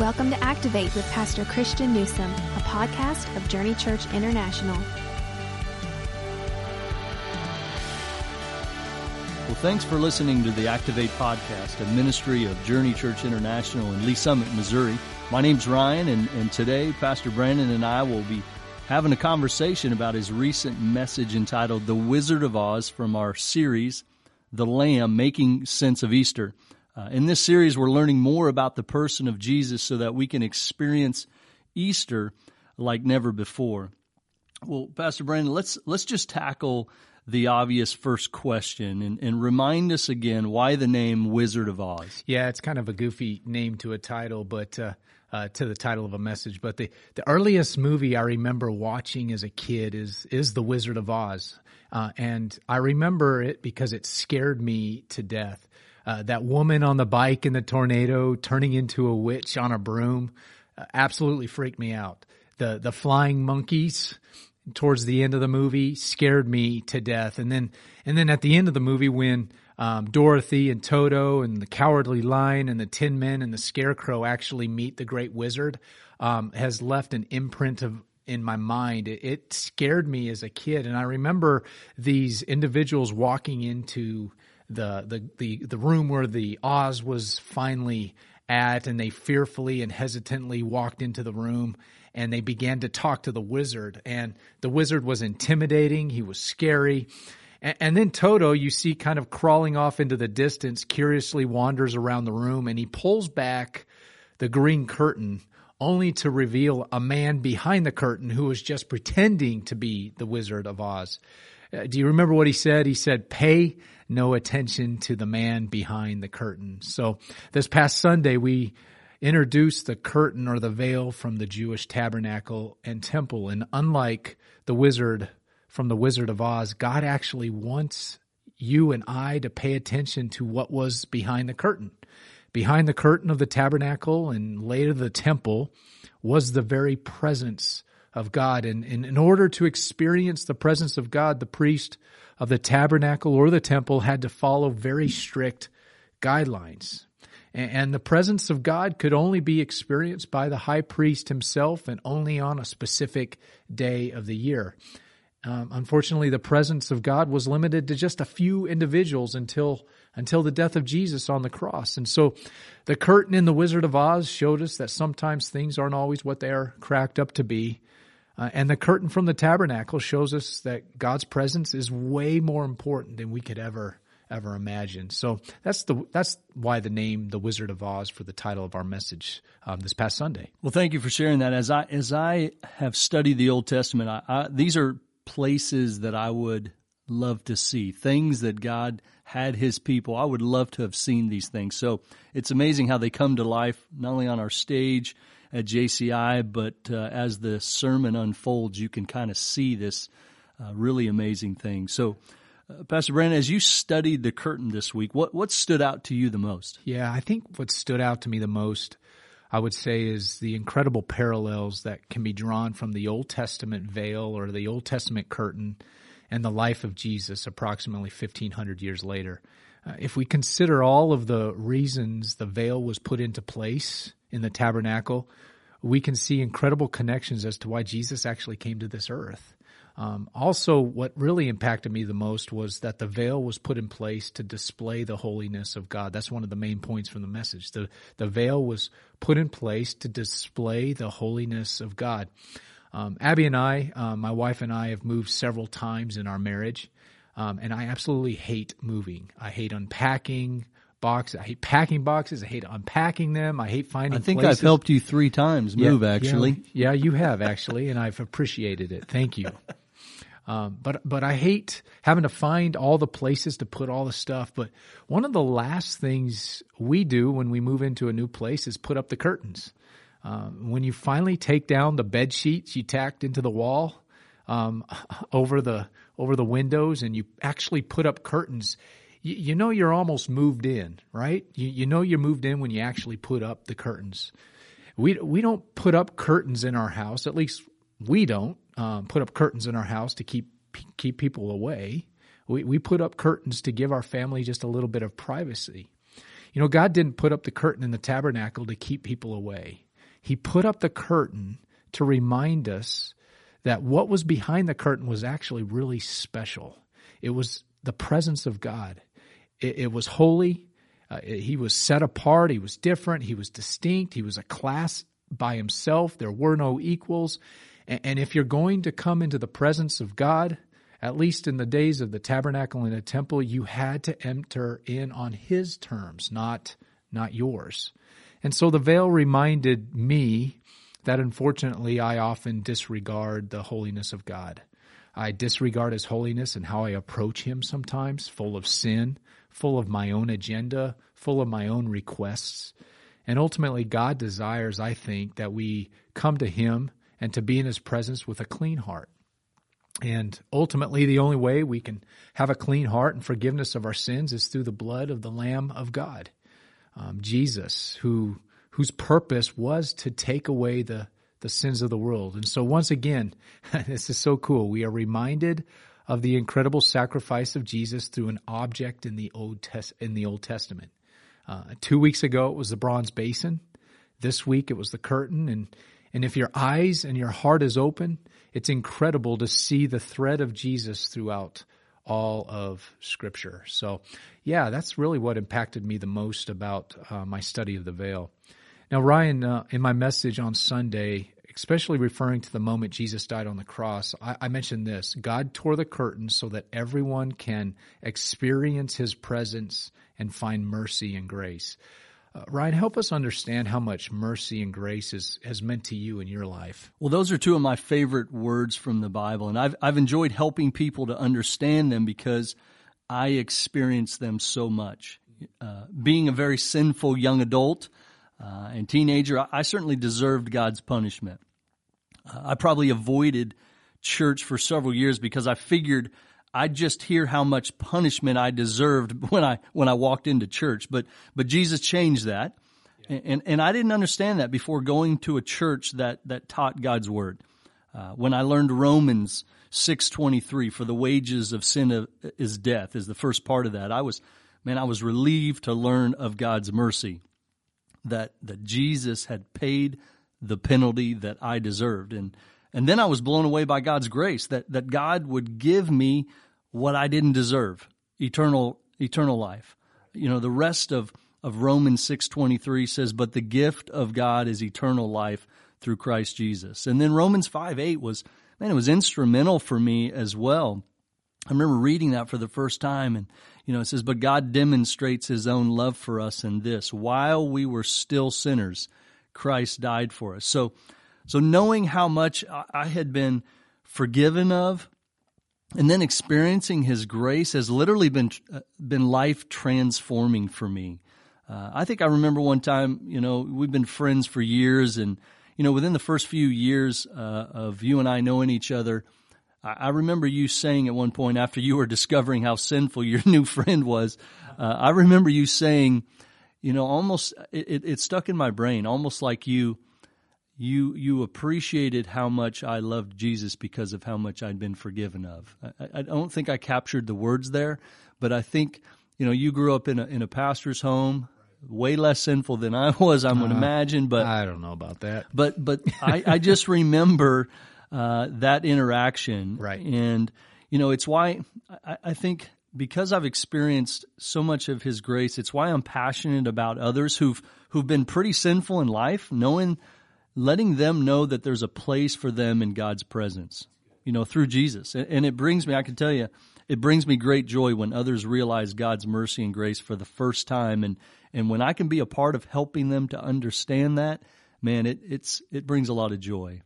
Welcome to Activate with Pastor Christian Newsom, a podcast of Journey Church International. Well, thanks for listening to the Activate podcast, a ministry of Journey Church International in Lee's Summit, Missouri. My name's Ryan, and, and today Pastor Brandon and I will be having a conversation about his recent message entitled The Wizard of Oz from our series, The Lamb Making Sense of Easter. Uh, in this series, we're learning more about the person of Jesus so that we can experience Easter like never before. Well, Pastor Brandon, let's let's just tackle the obvious first question and, and remind us again why the name Wizard of Oz. Yeah, it's kind of a goofy name to a title, but uh, uh, to the title of a message. But the the earliest movie I remember watching as a kid is is The Wizard of Oz, uh, and I remember it because it scared me to death. Uh, that woman on the bike in the tornado turning into a witch on a broom uh, absolutely freaked me out. The the flying monkeys towards the end of the movie scared me to death. And then and then at the end of the movie when um, Dorothy and Toto and the Cowardly Lion and the Tin Men and the Scarecrow actually meet the Great Wizard um, has left an imprint of in my mind. It, it, scared me as a kid, and I remember these individuals walking into the the the, the room where the Oz was finally at, and they fearfully and hesitantly walked into the room and they began to talk to the wizard. And the wizard was intimidating. He was scary. And, and then Toto, you see kind of crawling off into the distance, curiously wanders around the room and he pulls back the green curtain only to reveal a man behind the curtain who was just pretending to be the Wizard of Oz. Uh, do you remember what he said? He said, pay no attention to the man behind the curtain. So this past Sunday, we introduced the curtain or the veil from the Jewish tabernacle and temple. And unlike the wizard from the Wizard of Oz, God actually wants you and I to pay attention to what was behind the curtain. Behind the curtain of the tabernacle and later the temple was the very presence of God. And, and in order to experience the presence of God, the priest of the tabernacle or the temple had to follow very strict guidelines. And the presence of God could only be experienced by the high priest himself and only on a specific day of the year. Um, unfortunately, the presence of God was limited to just a few individuals until until the death of Jesus on the cross. And so, the curtain in the Wizard of Oz showed us that sometimes things aren't always what they are cracked up to be. Uh, and the curtain from the tabernacle shows us that God's presence is way more important than we could ever ever imagine. So that's the that's why the name the Wizard of Oz for the title of our message um, this past Sunday. Well, thank you for sharing that. As I as I have studied the Old Testament, I, I, these are places that I would love to see things that God had His people. I would love to have seen these things. So it's amazing how they come to life not only on our stage at JCI, but uh, as the sermon unfolds, you can kind of see this uh, really amazing thing. So, uh, Pastor Brandon, as you studied the curtain this week, what what stood out to you the most? Yeah, I think what stood out to me the most, I would say, is the incredible parallels that can be drawn from the Old Testament veil or the Old Testament curtain and the life of Jesus approximately 1500 years later. Uh, if we consider all of the reasons the veil was put into place in the tabernacle, we can see incredible connections as to why Jesus actually came to this earth. Um, also, what really impacted me the most was that the veil was put in place to display the holiness of God. That's one of the main points from the message. The, the veil was put in place to display the holiness of God. Um, Abby and I, uh, my wife and I, have moved several times in our marriage, um, and I absolutely hate moving. I hate unpacking boxes. I hate packing boxes. I hate unpacking them. I hate finding. I think places. I've helped you three times move. Yeah, actually, yeah, yeah, you have actually, and I've appreciated it. Thank you. Um, but but I hate having to find all the places to put all the stuff. But one of the last things we do when we move into a new place is put up the curtains. Um, when you finally take down the bed sheets you tacked into the wall um, over the over the windows, and you actually put up curtains, you, you know you're almost moved in, right? You, you know you're moved in when you actually put up the curtains. We we don't put up curtains in our house. At least we don't um, put up curtains in our house to keep keep people away. We we put up curtains to give our family just a little bit of privacy. You know, God didn't put up the curtain in the tabernacle to keep people away. He put up the curtain to remind us that what was behind the curtain was actually really special. It was the presence of God. It, it was holy. Uh, he was set apart. He was different. He was distinct. He was a class by himself. There were no equals. And, and if you're going to come into the presence of God, at least in the days of the tabernacle and the temple, you had to enter in on his terms, not, not yours. And so the veil reminded me that unfortunately I often disregard the holiness of God. I disregard his holiness and how I approach him sometimes, full of sin, full of my own agenda, full of my own requests. And ultimately, God desires, I think, that we come to him and to be in his presence with a clean heart. And ultimately, the only way we can have a clean heart and forgiveness of our sins is through the blood of the Lamb of God, um, Jesus, who whose purpose was to take away the the sins of the world. And so, once again, this is so cool. We are reminded of the incredible sacrifice of Jesus through an object in the Old Test in the Old Testament. Uh, two weeks ago, it was the bronze basin. This week, it was the curtain, and and if your eyes and your heart is open, it's incredible to see the thread of Jesus throughout all of Scripture. So, yeah, that's really what impacted me the most about uh, my study of the veil. Now, Ryan, uh, in my message on Sunday, especially referring to the moment Jesus died on the cross, I, I mentioned this God tore the curtain so that everyone can experience his presence and find mercy and grace. Uh, Ryan, help us understand how much mercy and grace is, has meant to you in your life. Well, those are two of my favorite words from the Bible, and I've I've enjoyed helping people to understand them because I experience them so much. Uh, being a very sinful young adult uh, and teenager, I, I, certainly deserved God's punishment. Uh, I probably avoided church for several years because I figured I'd just hear how much punishment I deserved when I when I walked into church. But but Jesus changed that, yeah. and and I didn't understand that before going to a church that that taught God's word. Uh, when I learned Romans six twenty three, for the wages of sin is death, is the first part of that. I was man, I was relieved to learn of God's mercy, that that Jesus had paid the penalty that I deserved, and and then I was blown away by God's grace that that God would give me what I didn't deserve, eternal eternal life. You know, the rest of of Romans 6:23 says, "But the gift of God is eternal life through Christ Jesus." And then Romans 5:8 was man, it was instrumental for me as well. I remember reading that for the first time and you know, it says, "But God demonstrates his own love for us in this, while we were still sinners, Christ died for us." So so knowing how much I had been forgiven of and then experiencing his grace has literally been uh, been life transforming for me. Uh, I think I remember one time, you know, we've been friends for years, and you know, within the first few years uh, of you and I knowing each other, I, remember you saying at one point after you were discovering how sinful your new friend was, uh, I remember you saying, you know, almost it, it, it stuck in my brain, almost like you you you appreciated how much I loved Jesus because of how much I'd been forgiven of. I, I, don't think I captured the words there, but I think you know you grew up in a in a pastor's home, way less sinful than I was. I would uh, imagine, but I don't know about that. But but I, I just remember uh, that interaction, right? And you know it's why I, I think because I've experienced so much of His grace, it's why I'm passionate about others who've who've been pretty sinful in life, knowing letting them know that there's a place for them in God's presence, you know, through Jesus. And, it brings me, I can tell you, it brings me great joy when others realize God's mercy and grace for the first time. And, and when I can be a part of helping them to understand that, man, it, it's, it brings a lot of joy.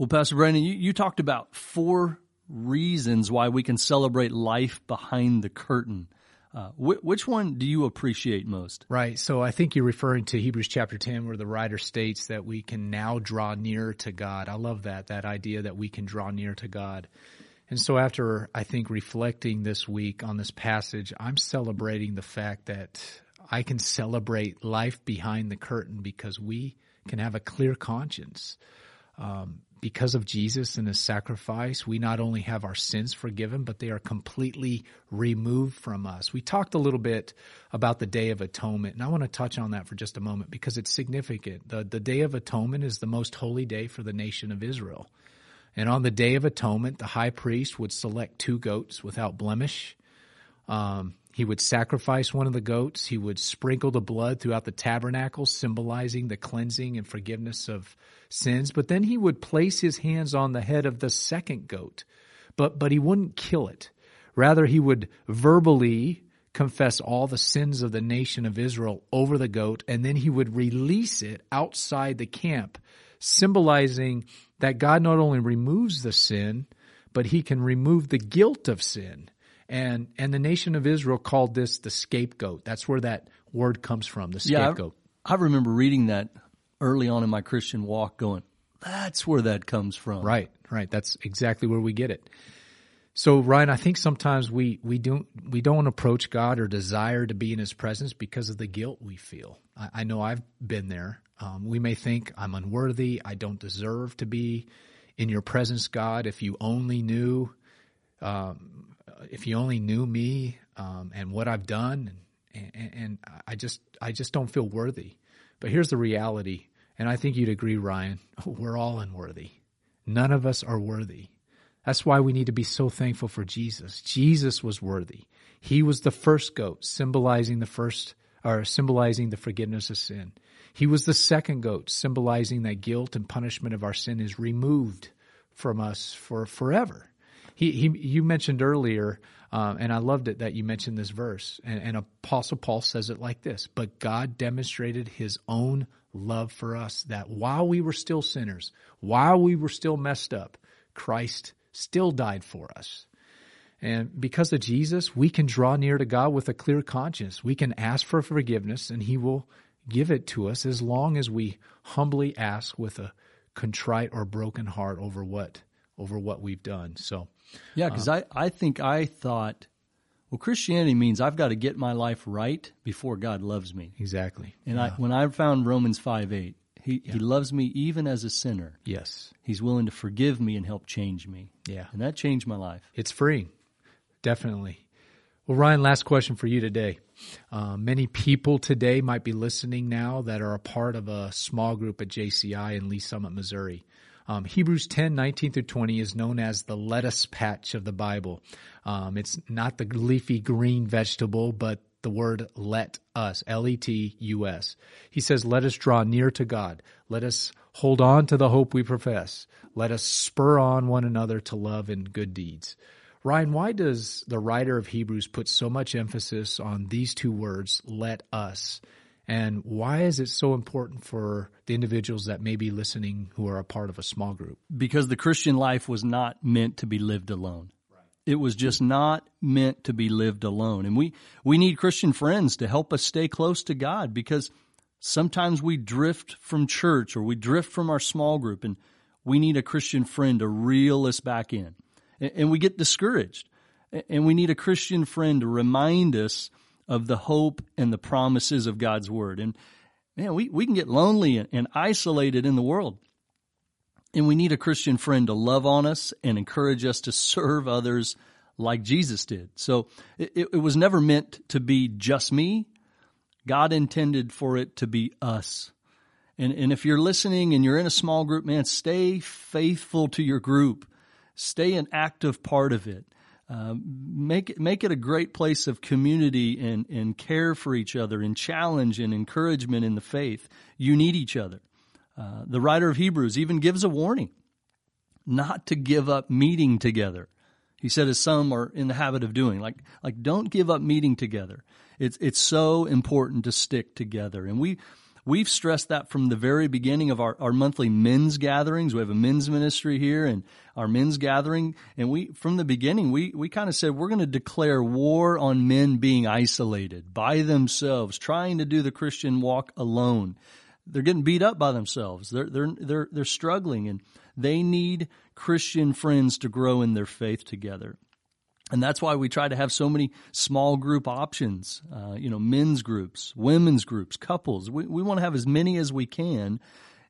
Well, Pastor Brandon, you, you talked about four reasons why we can celebrate life behind the curtain. Uh, wh- which one do you appreciate most? Right. So I think you're referring to Hebrews chapter 10 where the writer states that we can now draw near to God. I love that, that idea that we can draw near to God. And so after I think reflecting this week on this passage, I'm celebrating the fact that I can celebrate life behind the curtain because we can have a clear conscience. Um, because of Jesus and his sacrifice, we not only have our sins forgiven, but they are completely removed from us. We talked a little bit about the Day of Atonement, and I want to touch on that for just a moment because it's significant. The, the Day of Atonement is the most holy day for the nation of Israel. And on the Day of Atonement, the high priest would select two goats without blemish. Um, he would sacrifice one of the goats. He would sprinkle the blood throughout the tabernacle, symbolizing the cleansing and forgiveness of sins. But then he would place his hands on the head of the second goat, but, but he wouldn't kill it. Rather, he would verbally confess all the sins of the nation of Israel over the goat, and then he would release it outside the camp, symbolizing that God not only removes the sin, but he can remove the guilt of sin. And, and the nation of Israel called this the scapegoat. That's where that word comes from, the scapegoat. Yeah, I, I remember reading that early on in my Christian walk going, that's where that comes from. Right, right. That's exactly where we get it. So Ryan, I think sometimes we, we don't we don't approach God or desire to be in His presence because of the guilt we feel. I, I know I've been there. Um, we may think I'm unworthy. I don't deserve to be in Your presence, God. If you only knew, um, if you only knew me um, and what I've done, and, and, and I just I just don't feel worthy. But here's the reality, and I think you'd agree, Ryan. We're all unworthy. None of us are worthy. That's why we need to be so thankful for Jesus. Jesus was worthy. He was the first goat, symbolizing the first, or symbolizing the forgiveness of sin. He was the second goat, symbolizing that guilt and punishment of our sin is removed from us for forever. He, he you mentioned earlier, um, and I loved it that you mentioned this verse. And, and Apostle Paul says it like this: "But God demonstrated His own love for us, that while we were still sinners, while we were still messed up, Christ." still died for us. And because of Jesus, we can draw near to God with a clear conscience. We can ask for forgiveness and He will give it to us as long as we humbly ask with a contrite or broken heart over what over what we've done. So, yeah, because uh, I I think I thought, well, Christianity means I've got to get my life right before God loves me. Exactly. And yeah. I when I found Romans five eight, he yeah. he loves me even as a sinner. Yes. He's willing to forgive me and help change me. Yeah. And that changed my life. It's free. Definitely. Well, Ryan, last question for you today. Uh, many people today might be listening now that are a part of a small group at JCI in Lee's Summit, Missouri. Um, Hebrews 10, 19 through 20 is known as the lettuce patch of the Bible. Um, it's not the leafy green vegetable, but the word let us, L-E-T-U-S. He says, let us draw near to God. Let us hold on to the hope we profess. Let us spur on one another to love and good deeds. Ryan, why does the writer of Hebrews put so much emphasis on these two words, let us? And why is it so important for the individuals that may be listening who are a part of a small group? Because the Christian life was not meant to be lived alone. It was just not meant to be lived alone. And we, we need Christian friends to help us stay close to God because sometimes we drift from church or we drift from our small group and we need a Christian friend to reel us back in. And we get discouraged. And we need a Christian friend to remind us of the hope and the promises of God's Word. And man, we, we can get lonely and, isolated in the world. And we need a Christian friend to love on us and encourage us to serve others like Jesus did. So it, it, was never meant to be just me. God intended for it to be us. And, and if you're listening and you're in a small group, man, stay faithful to your group. Stay an active part of it. Uh, make it make it a great place of community and, and care for each other and challenge and encouragement in the faith. You need each other. Uh, the writer of Hebrews even gives a warning not to give up meeting together. He said, as some are in the habit of doing, like, like don't give up meeting together. It's, it's so important to stick together. And we, we've stressed that from the very beginning of our, our monthly men's gatherings. We have a men's ministry here and our men's gathering. And we, from the beginning, we, we kind of said we're going to declare war on men being isolated by themselves, trying to do the Christian walk alone they're getting beat up by themselves. They're they're they're they're struggling, and they need Christian friends to grow in their faith together. And that's why we try to have so many small group options. Uh, you know, men's groups, women's groups, couples. We we want to have as many as we can.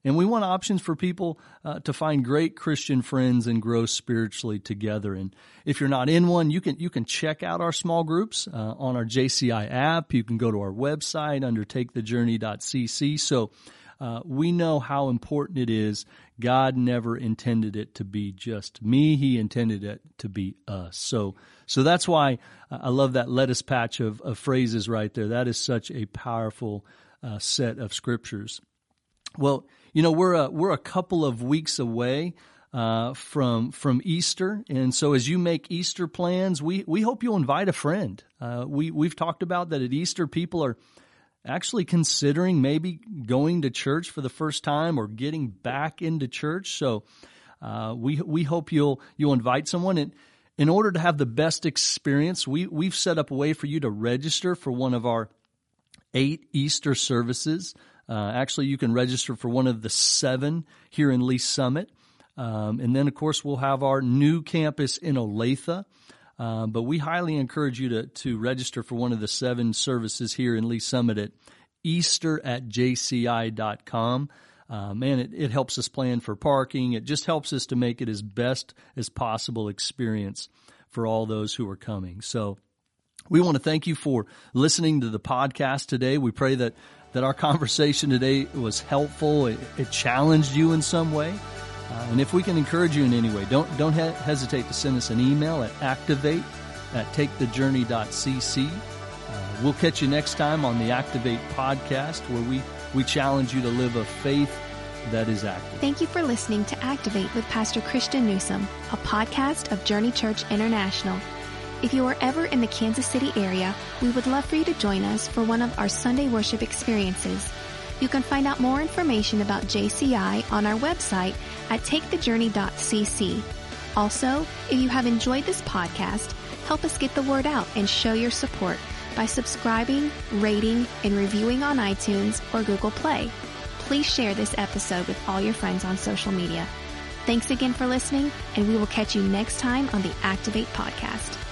and we want options for people uh, to find great Christian friends and grow spiritually together. And if you're not in one, you can you can check out our small groups uh, on our JCI app. You can go to our website under takethejourney.cc. So uh, we know how important it is. God never intended it to be just me; He intended it to be us. So, so that's why I love that lettuce patch of, of phrases right there. That is such a powerful uh, set of scriptures. Well, you know, we're a, we're a couple of weeks away uh, from from Easter, and so as you make Easter plans, we we hope you'll invite a friend. Uh, we we've talked about that at Easter, people are actually considering maybe going to church for the first time or getting back into church. So uh, we we hope you'll you'll invite someone. And in order to have the best experience, we we've set up a way for you to register for one of our eight Easter services. Uh, actually, you can register for one of the seven here in Lee's Summit. Um, and then, of course, we'll have our new campus in Olathe. Uh, but we highly encourage you to, to register for one of the seven services here in Lee's Summit at easter at jci.com. Uh, man, it, it helps us plan for parking. It just helps us to make it as best as possible experience for all those who are coming. So we want to thank you for listening to the podcast today. We pray that, that our conversation today was helpful. It, it challenged you in some way. Uh, and if we can encourage you in any way, don't, don't he- hesitate to send us an email at activate at takethejourney.cc. Uh, we'll catch you next time on the Activate podcast where we, we challenge you to live a faith that is active. Thank you for listening to Activate with Pastor Christian Newsom, a podcast of Journey Church International. If you are ever in the Kansas City area, we would love for you to join us for one of our Sunday worship experiences. You can find out more information about JCI on our website at takethejourney.cc. Also, if you have enjoyed this podcast, help us get the word out and show your support by subscribing, rating, and reviewing on iTunes or Google Play. Please share this episode with all your friends on social media. Thanks again for listening, and we will catch you next time on the Activate Podcast.